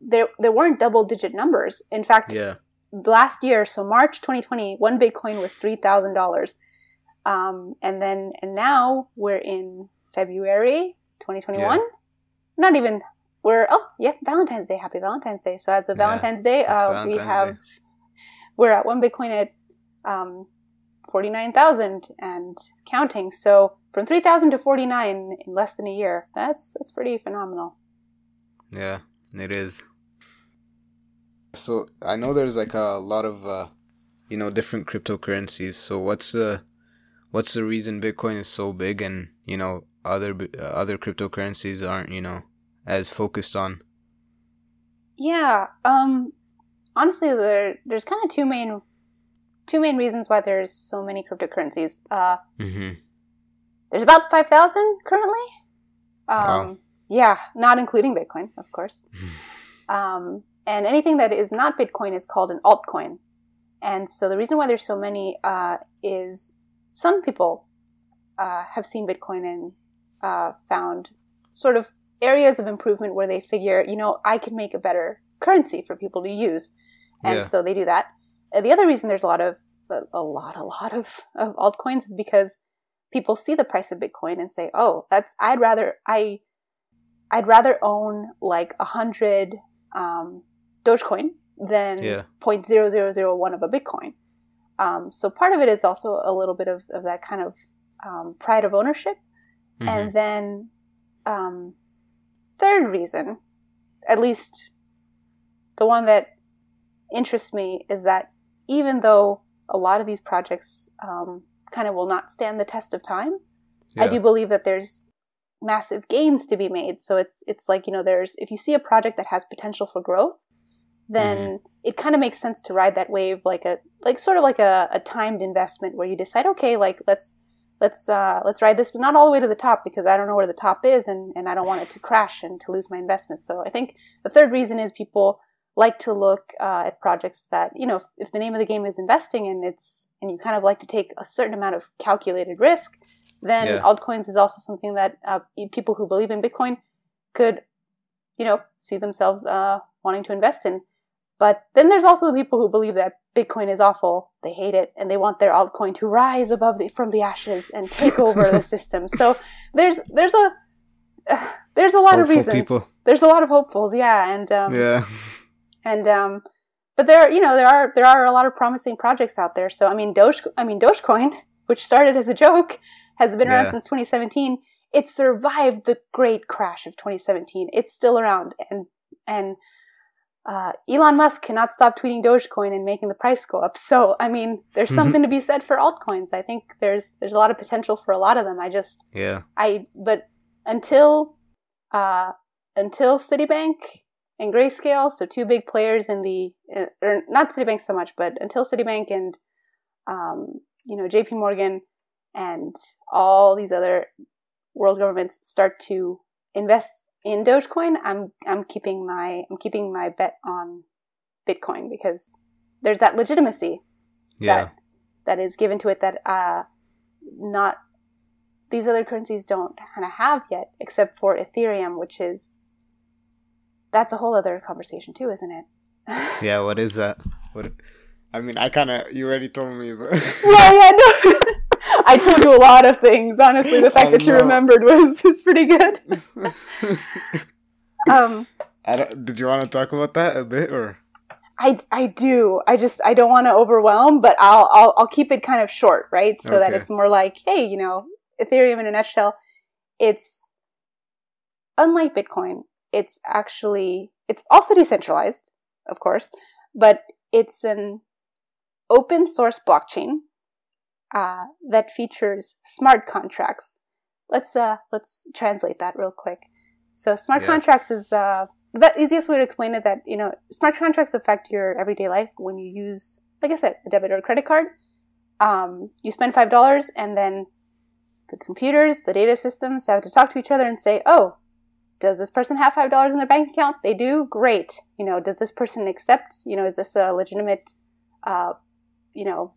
there there weren't double digit numbers. In fact, yeah. last year, so March 2020, one Bitcoin was three thousand dollars, um, and then and now we're in February 2021. Yeah. Not even we're oh yeah Valentine's Day, Happy Valentine's Day. So as of Yeah, Valentine's Day, uh, we have Day. we're at one Bitcoin at um, forty nine thousand and counting. So from three thousand to forty nine in less than a year. That's that's pretty phenomenal. Yeah, it is. So I know there's like a lot of uh, you know different cryptocurrencies. So what's the what's the reason Bitcoin is so big and you know other uh, other cryptocurrencies aren't you know as focused on? Yeah. Um honestly there there's kind of two main two main reasons why there's so many cryptocurrencies. Uh Mm-hmm. there's about 5,000 currently. Um Wow. yeah, not including Bitcoin, of course. Um and anything that is not Bitcoin is called an altcoin. And so the reason why there's so many uh is some people uh have seen Bitcoin and uh found sort of areas of improvement where they figure, you know, I can make a better currency for people to use. And Yeah. so they do that. Uh, the other reason there's a lot of a, a lot a lot of, of altcoins is because people see the price of Bitcoin and say, "Oh, that's I'd rather I I'd rather own like a hundred um, Dogecoin than Yeah. 0.0001 of a Bitcoin." Um, so part of it is also a little bit of, of that kind of um, pride of ownership, Mhm. and then um, third reason, at least the one that interests me, is that even though a lot of these projects um, kind of will not stand the test of time, I do believe that there's massive gains to be made. So it's it's like you know there's if you see a project that has potential for growth, then Mm-hmm. it kind of makes sense to ride that wave like a like sort of like a, a timed investment where you decide okay like let's let's uh, let's ride this but not all the way to the top because I don't know where the top is and and I don't want it to crash and to lose my investment. So I think the third reason is people like to look uh, at projects that you know if, if the name of the game is investing and it's and you kind of like to take a certain amount of calculated risk then Yeah. altcoins is also something that uh, people who believe in bitcoin could you know see themselves uh, wanting to invest in but then there's also the people who believe that bitcoin is awful they hate it and they want their altcoin to rise above the, from the ashes and take over the system so there's there's a there's a lot of reasons people. there's a lot of hopefuls yeah and um, yeah. and um, but there, you know, there are there are a lot of promising projects out there. So I mean, Doge, I mean, Dogecoin, which started as a joke, has been around Yeah. since 2017. It survived the great crash of 2017. It's still around, and and uh, Elon Musk cannot stop tweeting Dogecoin and making the price go up. So I mean, there's Mhm. something to be said for altcoins. I think there's there's a lot of potential for a lot of them. I just Yeah. I but until uh, until Citibank and Grayscale, so two big players in the uh, or not Citibank so much, but until Citibank and um, you know J.P. Morgan and all these other world governments start to invest in Dogecoin, I'm I'm keeping my I'm keeping my bet on Bitcoin because there's that legitimacy Yeah. that that is given to it that uh, not these other currencies don't kind of have yet, except for Ethereum, which is that's a whole other conversation too, isn't it? Yeah. What is that? What? I mean, I kind of you already told me, but yeah, yeah, no. I told you a lot of things. Honestly, the fact Oh, that you no. remembered was is pretty good. Um, I don't, did you want to talk about that a bit or? I, I do. I just I don't want to overwhelm, but I'll I'll I'll keep it kind of short, right? So that it's more like, hey, you know, Ethereum in a nutshell, it's unlike Bitcoin. It's actually it's also decentralized, of course, but it's an open source blockchain uh, that features smart contracts. Let's uh let's translate that real quick. So smart Yeah. contracts is uh the easiest way to explain it that you know smart contracts affect your everyday life when you use, like I said, a debit or a credit card. Um, you spend five dollars, and then the computers, the data systems have to talk to each other and say, "Oh, does this person have five dollars in their bank account? They do. Great. You know, does this person accept? You know, is this a legitimate? Uh, you know,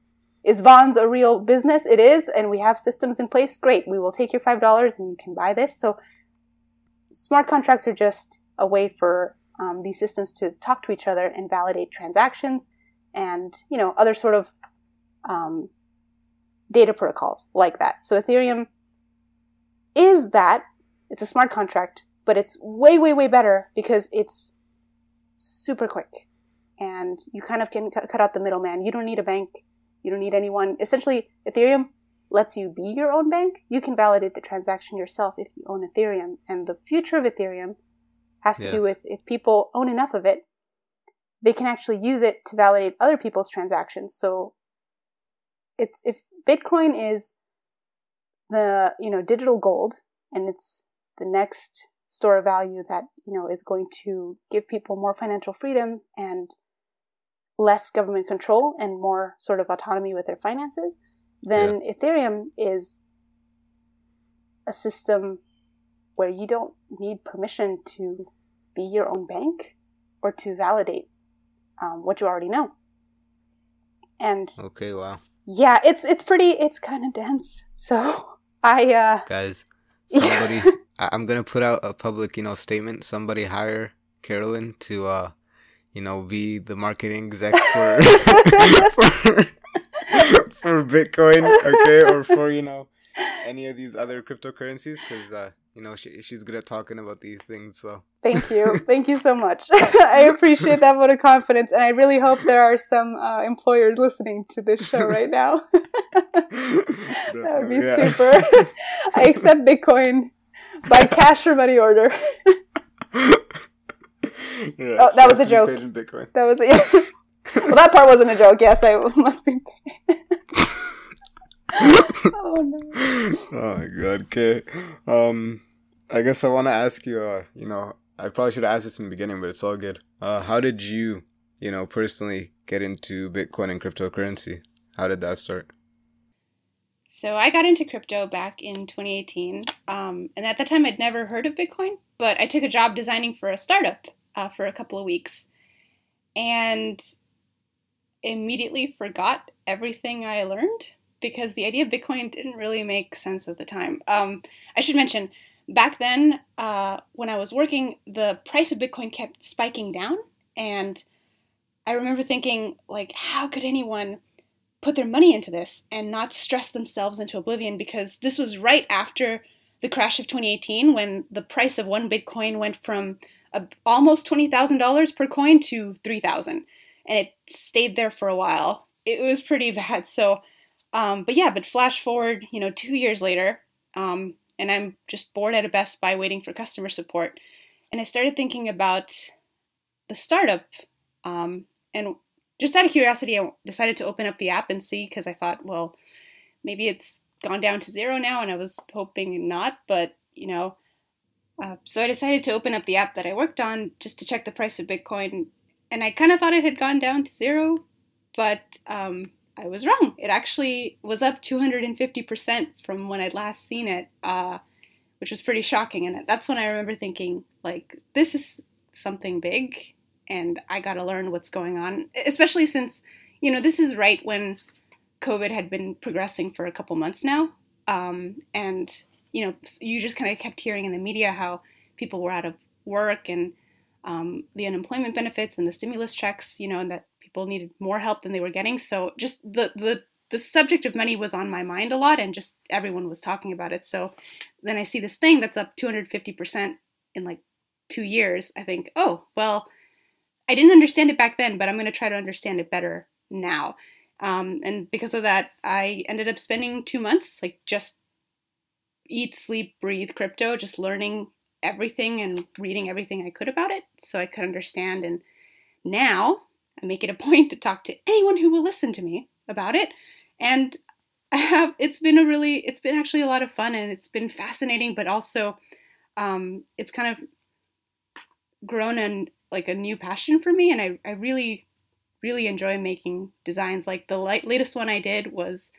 is Vons a real business? It is, and we have systems in place. Great. We will take your five dollars, and you can buy this. So, smart contracts are just a way for um, these systems to talk to each other and validate transactions, and you know, other sort of um, data protocols like that. So, Ethereum is that. It's a smart contract but it's way, way, way better because it's super quick and you kind of can cut out the middleman. You don't need a bank. You don't need anyone. Essentially, Ethereum lets you be your own bank. You can validate the transaction yourself if you own Ethereum. And the future of Ethereum has to yeah. do with if people own enough of it, they can actually use it to validate other people's transactions. So it's if Bitcoin is the, you know, digital gold and it's the next store of value that you know is going to give people more financial freedom and less government control and more sort of autonomy with their finances then yeah. ethereum is a system where you don't need permission to be your own bank or to validate um, what you already know and okay wow yeah it's it's pretty it's kind of dense so i uh guys somebody I- am gonna put out a public, you know, statement. Somebody hire Carolyn to, uh, you know, be the marketing exec for for, for Bitcoin, okay, or for you know any of these other cryptocurrencies, because uh, you know she she's good at talking about these things. So thank you, thank you so much. I appreciate that vote of confidence, and I really hope there are some uh, employers listening to this show right now. that would be yeah. super. I accept Bitcoin by cash or money order. Yeah, oh, that was a joke. That was a, yeah. well, that part wasn't a joke. Yes, I must be. oh no. Oh my god. Okay. Um, I guess I want to ask you. Uh, you know, I probably should have asked this in the beginning, but it's all good. Uh, how did you, you know, personally get into Bitcoin and cryptocurrency? How did that start? So I got into crypto back in 2018, um, and at that time I'd never heard of Bitcoin, but I took a job designing for a startup uh, for a couple of weeks, and immediately forgot everything I learned because the idea of Bitcoin didn't really make sense at the time. Um, I should mention back then uh, when I was working, the price of Bitcoin kept spiking down, and I remember thinking like, how could anyone put their money into this and not stress themselves into oblivion because this was right after the crash of 2018 when the price of one Bitcoin went from almost $20,000 per coin to 3,000 and it stayed there for a while. It was pretty bad. So, um, but yeah, but flash forward, you know, two years later, um, and I'm just bored at a Best Buy waiting for customer support. And I started thinking about the startup um, and just out of curiosity, I decided to open up the app and see because I thought, well, maybe it's gone down to zero now, and I was hoping not, but you know. Uh, so I decided to open up the app that I worked on just to check the price of Bitcoin, and I kind of thought it had gone down to zero, but um, I was wrong. It actually was up 250% from when I'd last seen it, uh, which was pretty shocking. And that's when I remember thinking, like, this is something big and I got to learn what's going on, especially since, you know, this is right when COVID had been progressing for a couple months now. Um, and, you know, you just kind of kept hearing in the media how people were out of work and um, the unemployment benefits and the stimulus checks, you know, and that people needed more help than they were getting. So just the, the, the subject of money was on my mind a lot and just everyone was talking about it. So then I see this thing that's up 250% in like two years. I think, oh, well, I didn't understand it back then, but I'm going to try to understand it better now. Um, and because of that, I ended up spending two months, like just eat, sleep, breathe crypto, just learning everything and reading everything I could about it so I could understand. And now I make it a point to talk to anyone who will listen to me about it. And I have, it's been a really, it's been actually a lot of fun and it's been fascinating, but also um, it's kind of grown an like a new passion for me, and I I really really enjoy making designs. Like the light, latest one I did was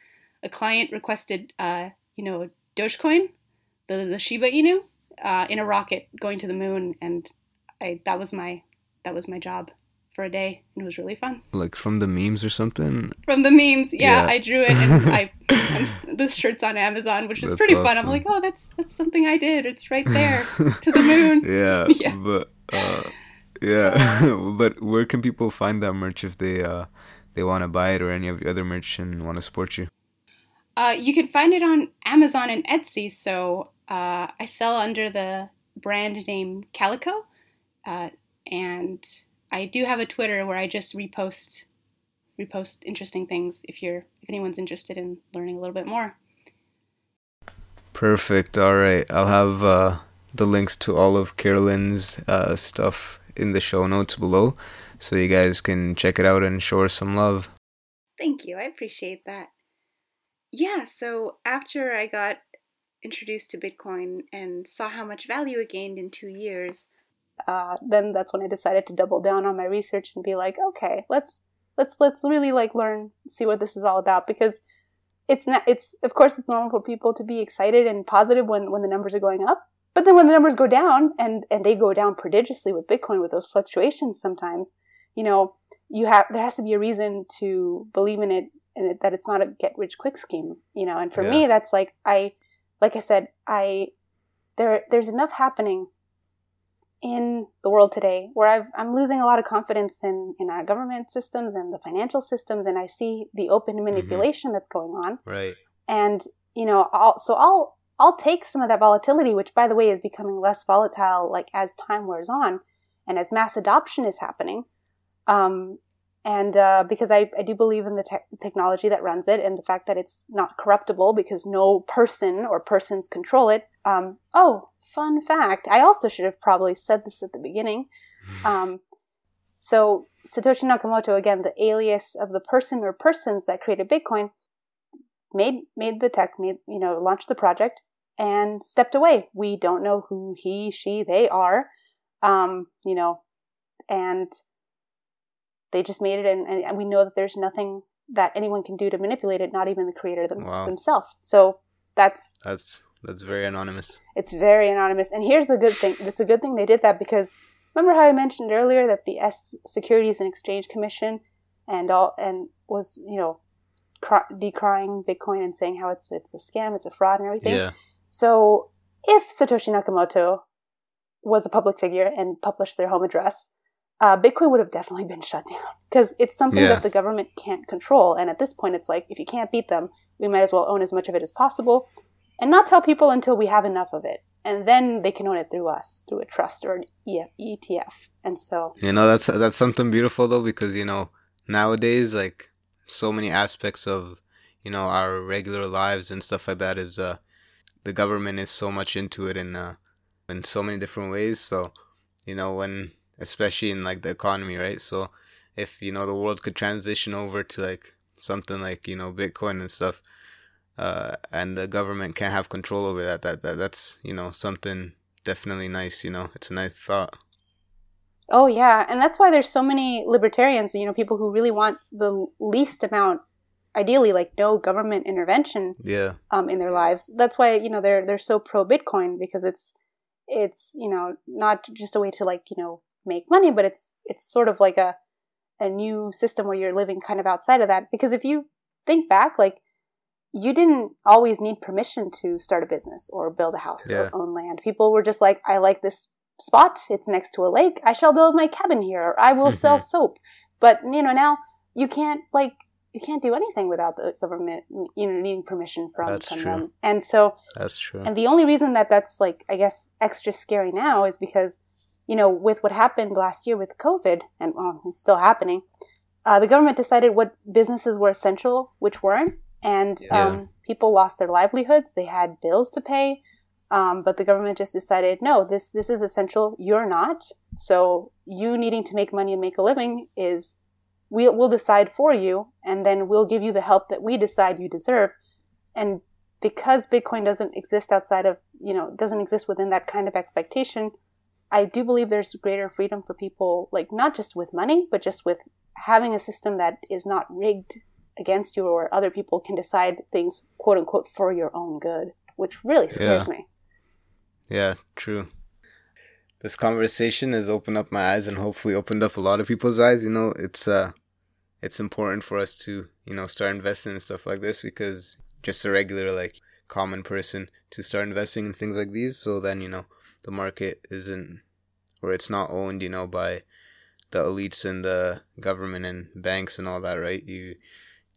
a client requested uh you know Dogecoin, the the Shiba Inu, uh, in a rocket going to the moon, and I that was my that was my job for a day, and it was really fun. Like from the memes or something. From the memes, yeah, yeah. I drew it, and I I'm, the shirt's on Amazon, which is that's pretty awesome. fun. I'm like, oh, that's that's something I did. It's right there to the moon. Yeah, yeah. but uh, yeah, but where can people find that merch if they uh they want to buy it or any of your other merch and want to support you? Uh, you can find it on Amazon and Etsy. So uh, I sell under the brand name Calikoe, uh, and I do have a Twitter where I just repost repost interesting things if you're if anyone's interested in learning a little bit more. Perfect. All right, I'll have uh, the links to all of Carolyn's uh, stuff in the show notes below, so you guys can check it out and show her some love. Thank you. I appreciate that. Yeah. So after I got introduced to Bitcoin and saw how much value it gained in two years uh, then that's when I decided to double down on my research and be like, okay, let's let's let's really like learn, see what this is all about because it's not it's of course it's normal for people to be excited and positive when when the numbers are going up, but then when the numbers go down and and they go down prodigiously with Bitcoin with those fluctuations sometimes, you know, you have there has to be a reason to believe in it and it, that it's not a get rich quick scheme, you know. And for yeah. me, that's like I, like I said, I there there's enough happening in the world today where i am losing a lot of confidence in, in our government systems and the financial systems and i see the open mm-hmm. manipulation mm-hmm. that's going on right and you know I'll, so i'll i'll take some of that volatility which by the way is becoming less volatile like as time wears on and as mass adoption is happening um, and uh, because I, I do believe in the te- technology that runs it and the fact that it's not corruptible because no person or persons control it um, oh fun fact. I also should have probably said this at the beginning. Um, so Satoshi Nakamoto, again, the alias of the person or persons that created Bitcoin, made made the tech, made you know, launched the project, and stepped away. We don't know who he, she, they are, um, you know, and they just made it, and, and we know that there's nothing that anyone can do to manipulate it, not even the creator them, wow. themselves. So that's that's that's very anonymous. It's very anonymous. And here's the good thing. It's a good thing they did that because remember how I mentioned earlier that the S Securities and Exchange Commission and all and was, you know, decrying Bitcoin and saying how it's it's a scam, it's a fraud and everything. Yeah. So, if Satoshi Nakamoto was a public figure and published their home address, uh, Bitcoin would have definitely been shut down because it's something yeah. that the government can't control. And at this point, it's like if you can't beat them, we might as well own as much of it as possible and not tell people until we have enough of it and then they can own it through us through a trust or an ETF. And so you know that's that's something beautiful though because you know nowadays like so many aspects of you know our regular lives and stuff like that is uh the government is so much into it in uh in so many different ways. So you know when especially in like the economy, right? So if you know the world could transition over to like something like you know Bitcoin and stuff uh, and the government can't have control over that. That that that's you know something definitely nice. You know, it's a nice thought. Oh yeah, and that's why there's so many libertarians. You know, people who really want the least amount, ideally, like no government intervention. Yeah. Um, in their lives. That's why you know they're they're so pro Bitcoin because it's it's you know not just a way to like you know make money, but it's it's sort of like a a new system where you're living kind of outside of that. Because if you think back, like you didn't always need permission to start a business or build a house yeah. or own land. People were just like, I like this spot. It's next to a lake. I shall build my cabin here. Or I will sell mm-hmm. soap. But, you know, now you can't like you can't do anything without the government you know needing permission from, that's from true. them and so that's true and the only reason that that's like i guess extra scary now is because you know with what happened last year with covid and well, it's still happening uh, the government decided what businesses were essential which weren't and yeah. um, people lost their livelihoods. They had bills to pay, um, but the government just decided, no, this this is essential. You're not. So you needing to make money and make a living is we'll, we'll decide for you, and then we'll give you the help that we decide you deserve. And because Bitcoin doesn't exist outside of you know doesn't exist within that kind of expectation, I do believe there's greater freedom for people, like not just with money, but just with having a system that is not rigged against you or other people can decide things, quote unquote, for your own good, which really scares Yeah. me. Yeah, true. This conversation has opened up my eyes and hopefully opened up a lot of people's eyes. You know, it's uh it's important for us to, you know, start investing in stuff like this because just a regular like common person to start investing in things like these so then, you know, the market isn't or it's not owned, you know, by the elites and the government and banks and all that, right? You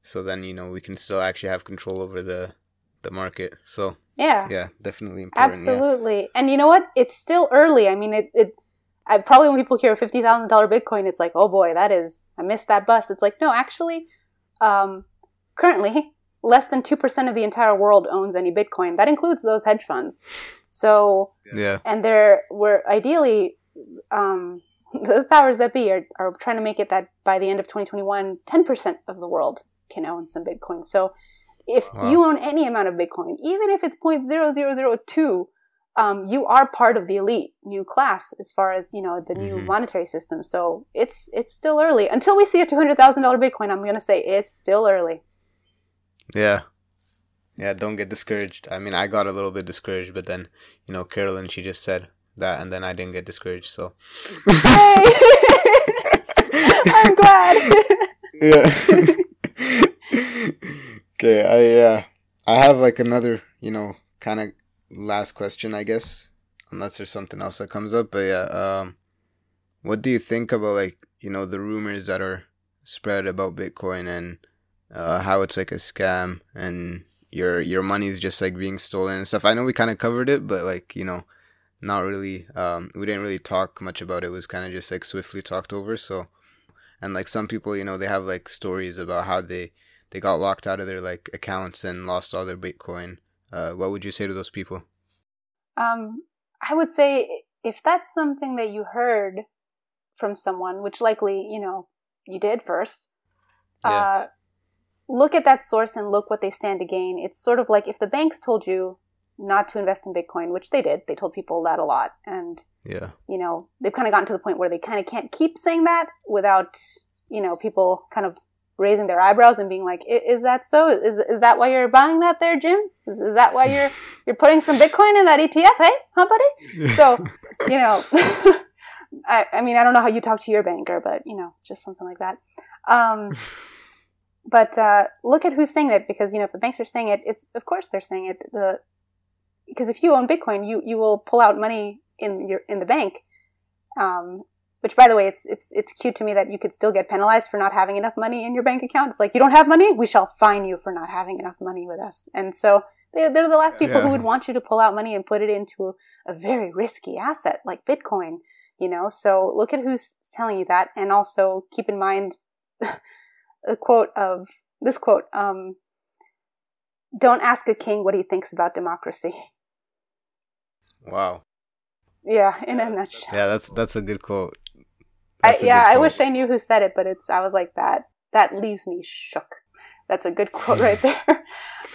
so then, you know, we can still actually have control over the the market. So, Yeah. yeah, definitely important. yeah. Absolutely. And you know what? It's still early. I mean, it, it I probably when people hear fifty thousand dollar Bitcoin, it's like, oh boy, that is I missed that bus. It's like, no, actually, um, currently less than two percent of the entire world owns any Bitcoin. That includes those hedge funds. So Yeah. and there were ideally um, the powers that be are, are trying to make it that by the end of 2021 10% of the world can own some bitcoin so if Wow. you own any amount of bitcoin even if it's 0.0002 um, you are part of the elite new class as far as you know the new Mhm. monetary system so it's it's still early until we see a $200000 bitcoin i'm going to say it's still early Yeah. Yeah, don't get discouraged. I mean, I got a little bit discouraged, but then, you know, Carolyn, she just said that, and then I didn't get discouraged, so. I'm glad yeah. okay, I, uh, I have like another, you know, kind of last question, I guess, unless there's something else that comes up, but yeah, um, what do you think about like, you know, the rumors that are spread about Bitcoin and, uh, how it's like a scam and your your money's just like being stolen and stuff. I know we kind of covered it, but like you know, not really. Um, we didn't really talk much about it. It was kind of just like swiftly talked over. So, and like some people, you know, they have like stories about how they they got locked out of their like accounts and lost all their Bitcoin. Uh, what would you say to those people? Um, I would say if that's something that you heard from someone, which likely you know you did first, Yeah. uh, look at that source and look what they stand to gain. It's sort of like if the banks told you not to invest in Bitcoin, which they did, they told people that a lot, and Yeah, you know they've kind of gotten to the point where they kind of can't keep saying that without you know people kind of raising their eyebrows and being like, "I- "Is that so? Is is that why you're buying that there, Jim? Is, is that why you're you're putting some Bitcoin in that ETF, hey, huh, buddy?" So you know, I I mean I don't know how you talk to your banker, but you know, just something like that. Um, but uh, look at who's saying it because you know if the banks are saying it, it's of course they're saying it. The because if you own Bitcoin, you you will pull out money in your in the bank. Um, which, by the way, it's it's it's cute to me that you could still get penalized for not having enough money in your bank account. It's like you don't have money, we shall fine you for not having enough money with us. And so they're, they're the last people Yeah. who would want you to pull out money and put it into a very risky asset like Bitcoin. You know, so look at who's telling you that, and also keep in mind a quote of this quote. Um, don't ask a king what he thinks about democracy. wow. Yeah, in a nutshell. Yeah, that's that's a good quote. I, yeah, good I wish I knew who said it, but it's I was like that. That leaves me shook. That's a good quote right there.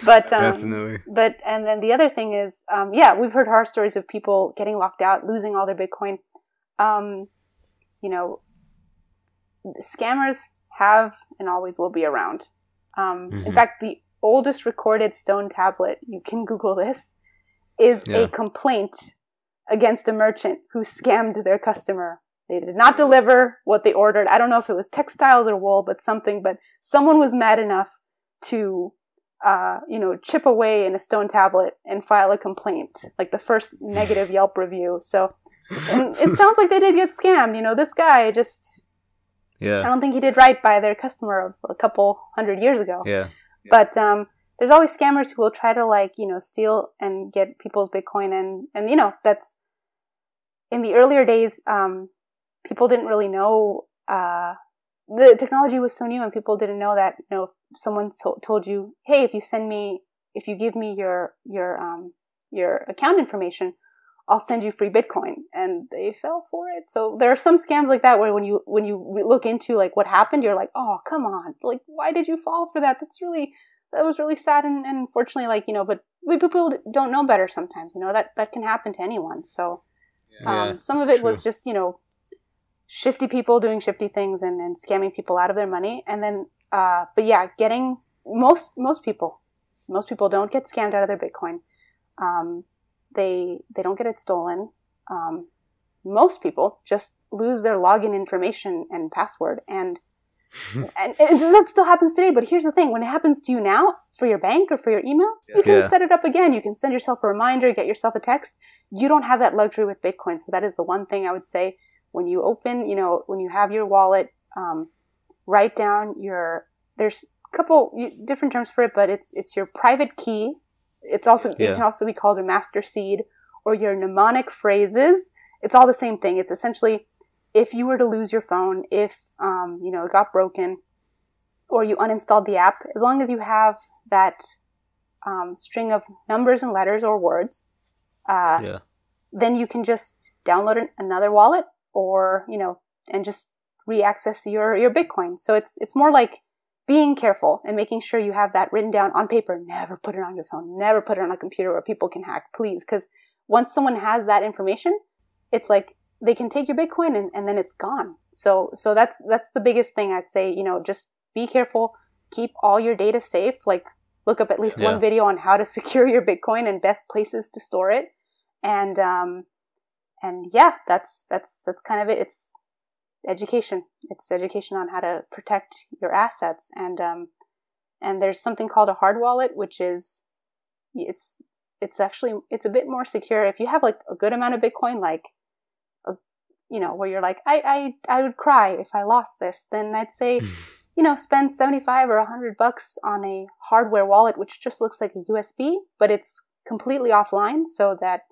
but um, Definitely. but and then the other thing is, um, yeah, we've heard horror stories of people getting locked out, losing all their Bitcoin. Um, you know, scammers have and always will be around. Um, In Mhm. fact, the oldest recorded stone tablet, you can Google this, is Yeah. a complaint against a merchant who scammed their customer. They did not deliver what they ordered. I don't know if it was textiles or wool, but something. But someone was mad enough to, uh, you know, chip away in a stone tablet and file a complaint, like the first negative Yelp review. So it sounds like they did get scammed. You know, this guy just, I don't think he did right by their customer of a couple hundred years ago. Yeah. But um, there's always scammers who will try to like you know steal and get people's Bitcoin and and you know that's in the earlier days. Um, people didn't really know uh, the technology was so new and people didn't know that you know if someone to- told you, hey, if you send me, if you give me your your um your account information. I'll send you free Bitcoin, and they fell for it. So there are some scams like that where when you when you look into like what happened, you're like, oh come on, like why did you fall for that? That's really that was really sad and, and unfortunately like you know but we people don't know better sometimes you know that that can happen to anyone so Um, Yeah, some of it true. was just you know shifty people doing shifty things and, and scamming people out of their money, and then uh, but yeah, getting most most people most people don't get scammed out of their Bitcoin. Um, they they don't get it stolen. Um, most people just lose their login information and password and and, and that still happens today. But here's the thing. When it happens to you now for your bank or for your email you can Yeah. set it up again. You can send yourself a reminder get yourself a text. You don't have that luxury with bitcoin. So that is the one thing i would say. When you open you know when you have your wallet um, write down your there's a couple different terms for it but it's it's your private key it's also it can also be called a master seed or your mnemonic phrases. It's all the same thing. It's essentially if you were to lose your phone if um, you know it got broken or you uninstalled the app as long as you have that um, string of numbers and letters or words uh, yeah. then you can just download an- another wallet or you know and just re-access your your bitcoin. So it's it's more like being careful and making sure you have that written down on paper. Never put it on your phone. Never put it on a computer where people can hack please. Because once someone has that information it's like they can take your bitcoin and, and then it's gone. So so that's that's the biggest thing i'd say you know just be careful. Keep all your data safe. Like look up at least Yeah. one video on how to secure your bitcoin and best places to store it. And um and yeah that's that's that's kind of it. It's education. It's education on how to protect your assets. And um and there's something called a hard wallet which is it's it's actually it's a bit more secure. If you have like a good amount of bitcoin like a, you know where you're like i i i would cry if i lost this then i'd say you know spend 75 or 100 bucks on a hardware wallet which just looks like a usb but it's completely offline so that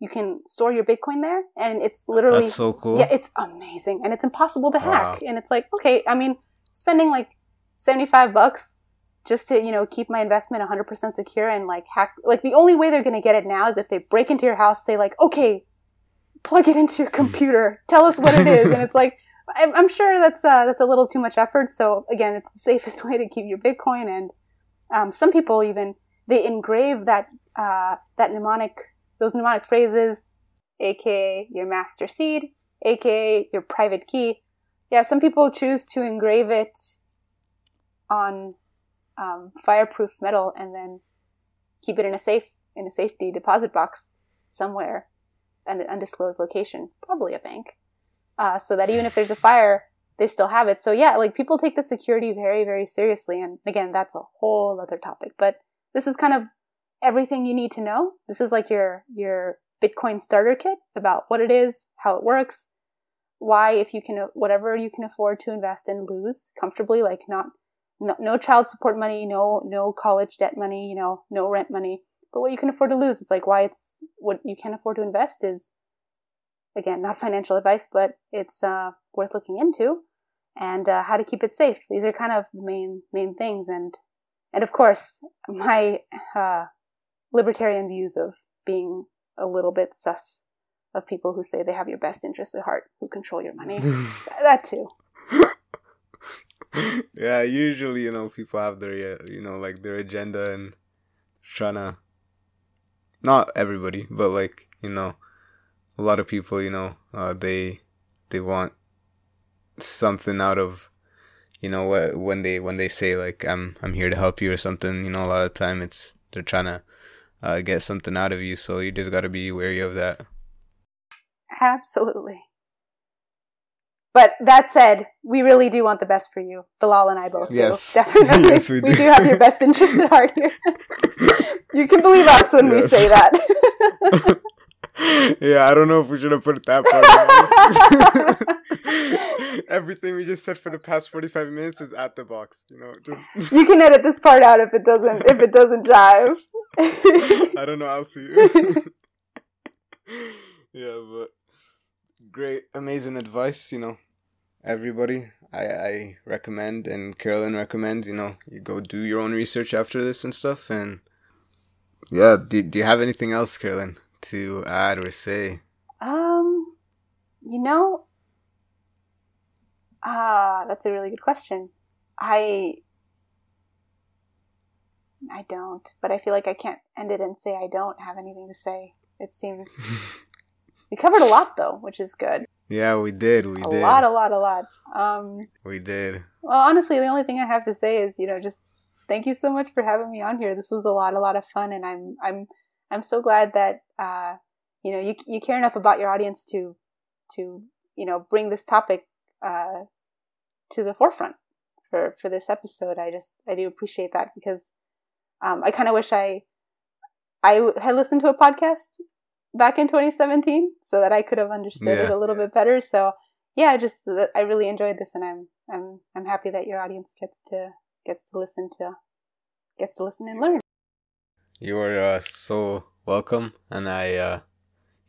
you can store your bitcoin there and it's literally That's so cool. yeah it's amazing and it's impossible to Wow. hack and it's like okay i mean spending like 75 bucks just to you know keep my investment 100% secure and like hack like the only way they're going to get it now is if they break into your house say like okay plug it into your computer tell us what it is and it's like I'm, I'm sure that's uh, that's a little too much effort so again it's the safest way to keep your bitcoin and um, some people even they engrave that uh, that mnemonic those mnemonic phrases aka your master seed aka your private key. Yeah some people choose to engrave it on um, fireproof metal and then keep it in a safe in a safety deposit box somewhere at an undisclosed location probably a bank. Uh, so that even if there's a fire they still have it. So yeah like people take the security very very seriously. And again that's a whole other topic. But this is kind of everything you need to know. This is like your your bitcoin starter kit about what it is how it works why if you can whatever you can afford to invest and lose comfortably like not no, no child support money no no college debt money you know no rent money. But what you can afford to lose it's like why it's what you can afford to invest is again not financial advice but it's uh, worth looking into and uh, how to keep it safe. These are kind of the main main things. And and of course my uh, libertarian views of being a little bit sus of people who say they have your best interests at heart who control your money that too yeah, usually you know people have their uh, you know like their agenda and trying to not everybody, but like you know a lot of people you know uh, they they want something out of you know what when they when they say like I'm I'm here to help you or something. You know, a lot of time it's they're trying to uh, get something out of you, so you just got to be wary of that. Absolutely. But that said, we really do want the best for you. Bilal and I both Yes. do. Definitely. Yes, we we, do. do. have your best interest at heart here. you can believe us when we say that. yeah, I don't know if we should have put it that far. Everything we just said for the past forty-five minutes is at the box. You know, just you can edit this part out if it doesn't if it doesn't jive. I don't know. I'll see. yeah, but great, amazing advice. You know, everybody, I I recommend, and Carolyn recommends. You know, you go do your own research after this and stuff. And yeah, do do you have anything else, Carolyn, to add or say? um, you know, ah, that's a really good question. I I don't, but I feel like I can't end it and say I don't have anything to say. It seems We covered a lot though, which is good. Yeah, we did. We a did. lot, a lot, a lot. Um, we did. Well, honestly, the only thing I have to say is, you know, just thank you so much for having me on here. This was a lot, a lot of fun, and I'm, I'm, I'm so glad that, uh, you know, you you care enough about your audience to, to, you know, bring this topic, uh, to the forefront for for this episode. I just, I do appreciate that because, um, I kind of wish I, I had listened to a podcast back in 2017 so that I could have understood Yeah. it a little bit better. So yeah, I just I really enjoyed this, and I'm I'm I'm happy that your audience gets to gets to listen to gets to listen and learn. You are uh, so welcome, and I, uh,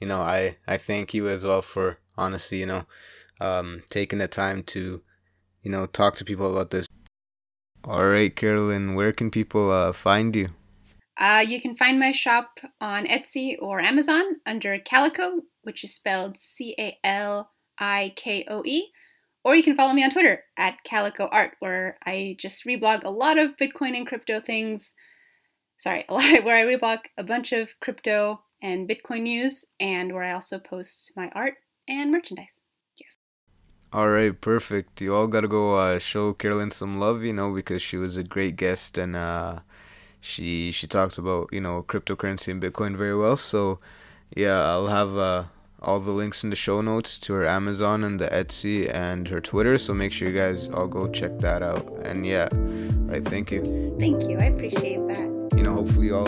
you know, I I thank you as well for honestly, you know, um, taking the time to, you know, talk to people about this. All right, Carolyn, where can people uh, find you? Uh, you can find my shop on Etsy or Amazon under Calikoe, which is spelled C A L I K O E, or you can follow me on Twitter at Calikoe Art, where I just reblog a lot of Bitcoin and crypto things. Sorry, where I reblog a bunch of crypto and Bitcoin news, and where I also post my art and merchandise. Yes. All right, perfect. You all gotta go uh, show Carolyn some love, you know, because she was a great guest and uh, she she talked about you know cryptocurrency and Bitcoin very well. So yeah, I'll have uh, all the links in the show notes to her Amazon and the Etsy and her Twitter. So make sure you guys all go check that out. And yeah, right. Thank you. Thank you, I appreciate that. You know, hopefully you all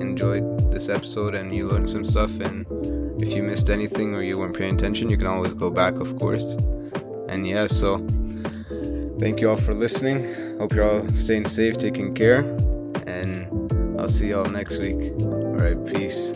enjoyed this episode and you learned some stuff. And if you missed anything or you weren't paying attention, you can always go back, of course. And yeah, so thank you all for listening. Hope you're all staying safe, taking care, and I'll see y'all next week. All right, peace.